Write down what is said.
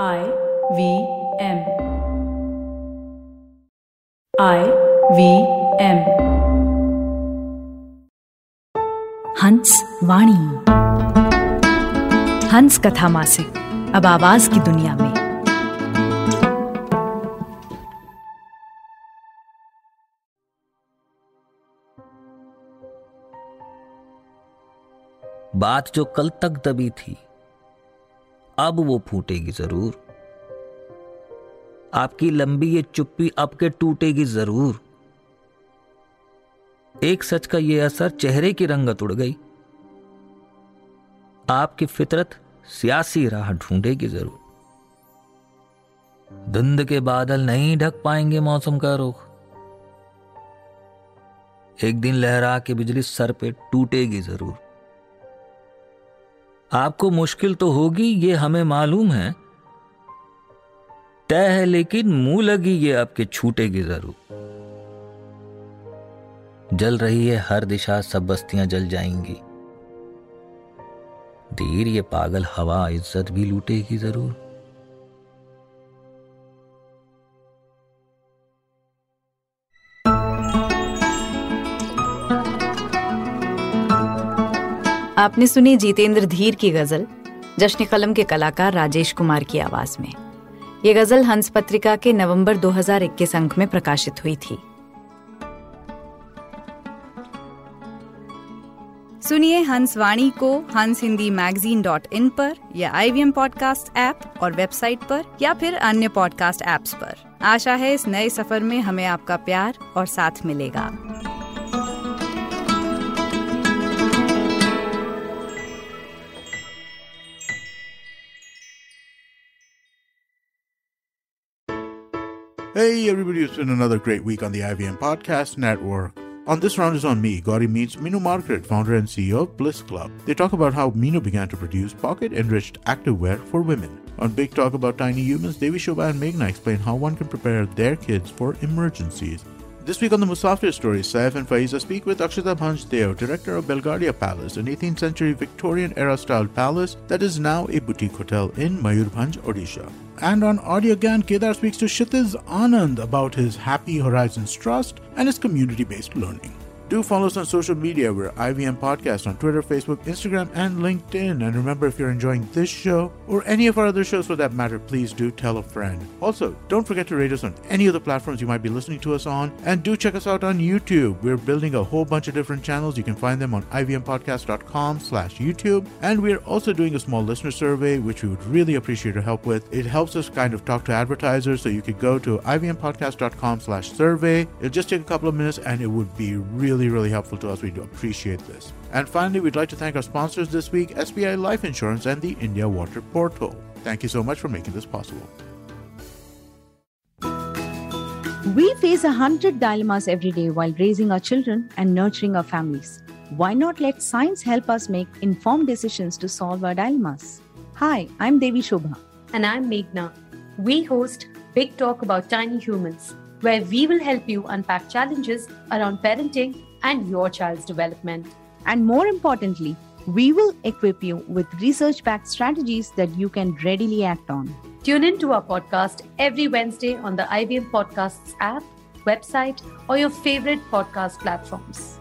I V M I V M Hans Vani. Hans कथा मासिक अब आवाज़ की दुनिया में। बात जो कल तक दबी थी अब वो फूटेगी ज़रूर। आपकी लंबी ये चुप्पी अब के टूटेगी ज़रूर। एक सच का ये असर चेहरे की रंगत उड़ गई। आपकी फितरत सियासी राह ढूंढेगी ज़रूर। धुंध के बादल नहीं ढक पाएँगे मौसम का रुख। एक दिन लहरा के बिजली सर पे टूटेगी ज़रूर। आपको मुश्किल तो होगी, ये हमें मालूम है। तय है, लेकिन मुँह लगी ये आपके छूटेगी ज़रूर। जल रही है, हर दिशा सब बस्तियाँ जल जाएँगी। धीर ये पागल हवा, इज़्ज़त भी लूटेगी ज़रूर। आपने सुनी जितेंद्र धीर की गज़ल, जश्न कलम के कलाकार राजेश कुमार की आवाज़ में। ये गज़ल हंस पत्रिका के नवंबर 2021 अंक में प्रकाशित हुई थी। सुनिए हंस वाणी को हंस हिंदी मैगजीन डॉट इन पर, या आई वी पॉडकास्ट ऐप और वेबसाइट पर, या फिर अन्य पॉडकास्ट ऐप्स पर। आशा है इस नए सफ़र में हमें आपका प्यार और साथ मिलेगा। Hey everybody, it's been another great week on the IVM Podcast Network. On this round is on me. Gauri meets Minu Margaret, founder and CEO of Bliss Club. They talk about how Minu began to produce pocket-enriched activewear for women. On Big Talk About Tiny Humans, Devi Shobha and Meghna explain how one can prepare their kids for emergencies. This week on the Musafir story, Saif and Faiza speak with Akshata Bhanj Deo, director of Belgadia Palace, an 18th century Victorian era style palace that is now a boutique hotel in Mayurbhanj, Odisha. And on Audiogyan, Kedar speaks to Kshitiz Anand about his Happy Horizons Trust and his community based learning. Do follow us on social media. We're IVM Podcast on Twitter, Facebook, Instagram, and LinkedIn. And remember, if you're enjoying this show or any of our other shows for that matter, please do tell a friend. Also, don't forget to rate us on any of the platforms you might be listening to us on. And do check us out on YouTube. We're building a whole bunch of different channels. You can find them on ivmpodcast.com slash YouTube. And we're also doing a small listener survey, which we would really appreciate your help with. It helps us kind of talk to advertisers. So you could go to ivmpodcast.com slash survey. It'll just take a couple of minutes and it would be really, really helpful to us. We do appreciate this. And finally, we'd like to thank our sponsors this week, SBI Life Insurance and the India Water Portal. Thank you so much for making this possible. We face a hundred dilemmas every day while raising our children and nurturing our families. Why not let science help us make informed decisions to solve our dilemmas? Hi, I'm Devi Shobha. And I'm Meghna. We host Big Talk About Tiny Humans, where we will help you unpack challenges around parenting and your child's development. And more importantly, we will equip you with research backed strategies that you can readily act on. Tune in to our podcast every Wednesday on the IVM Podcasts app, website, or your favorite podcast platforms.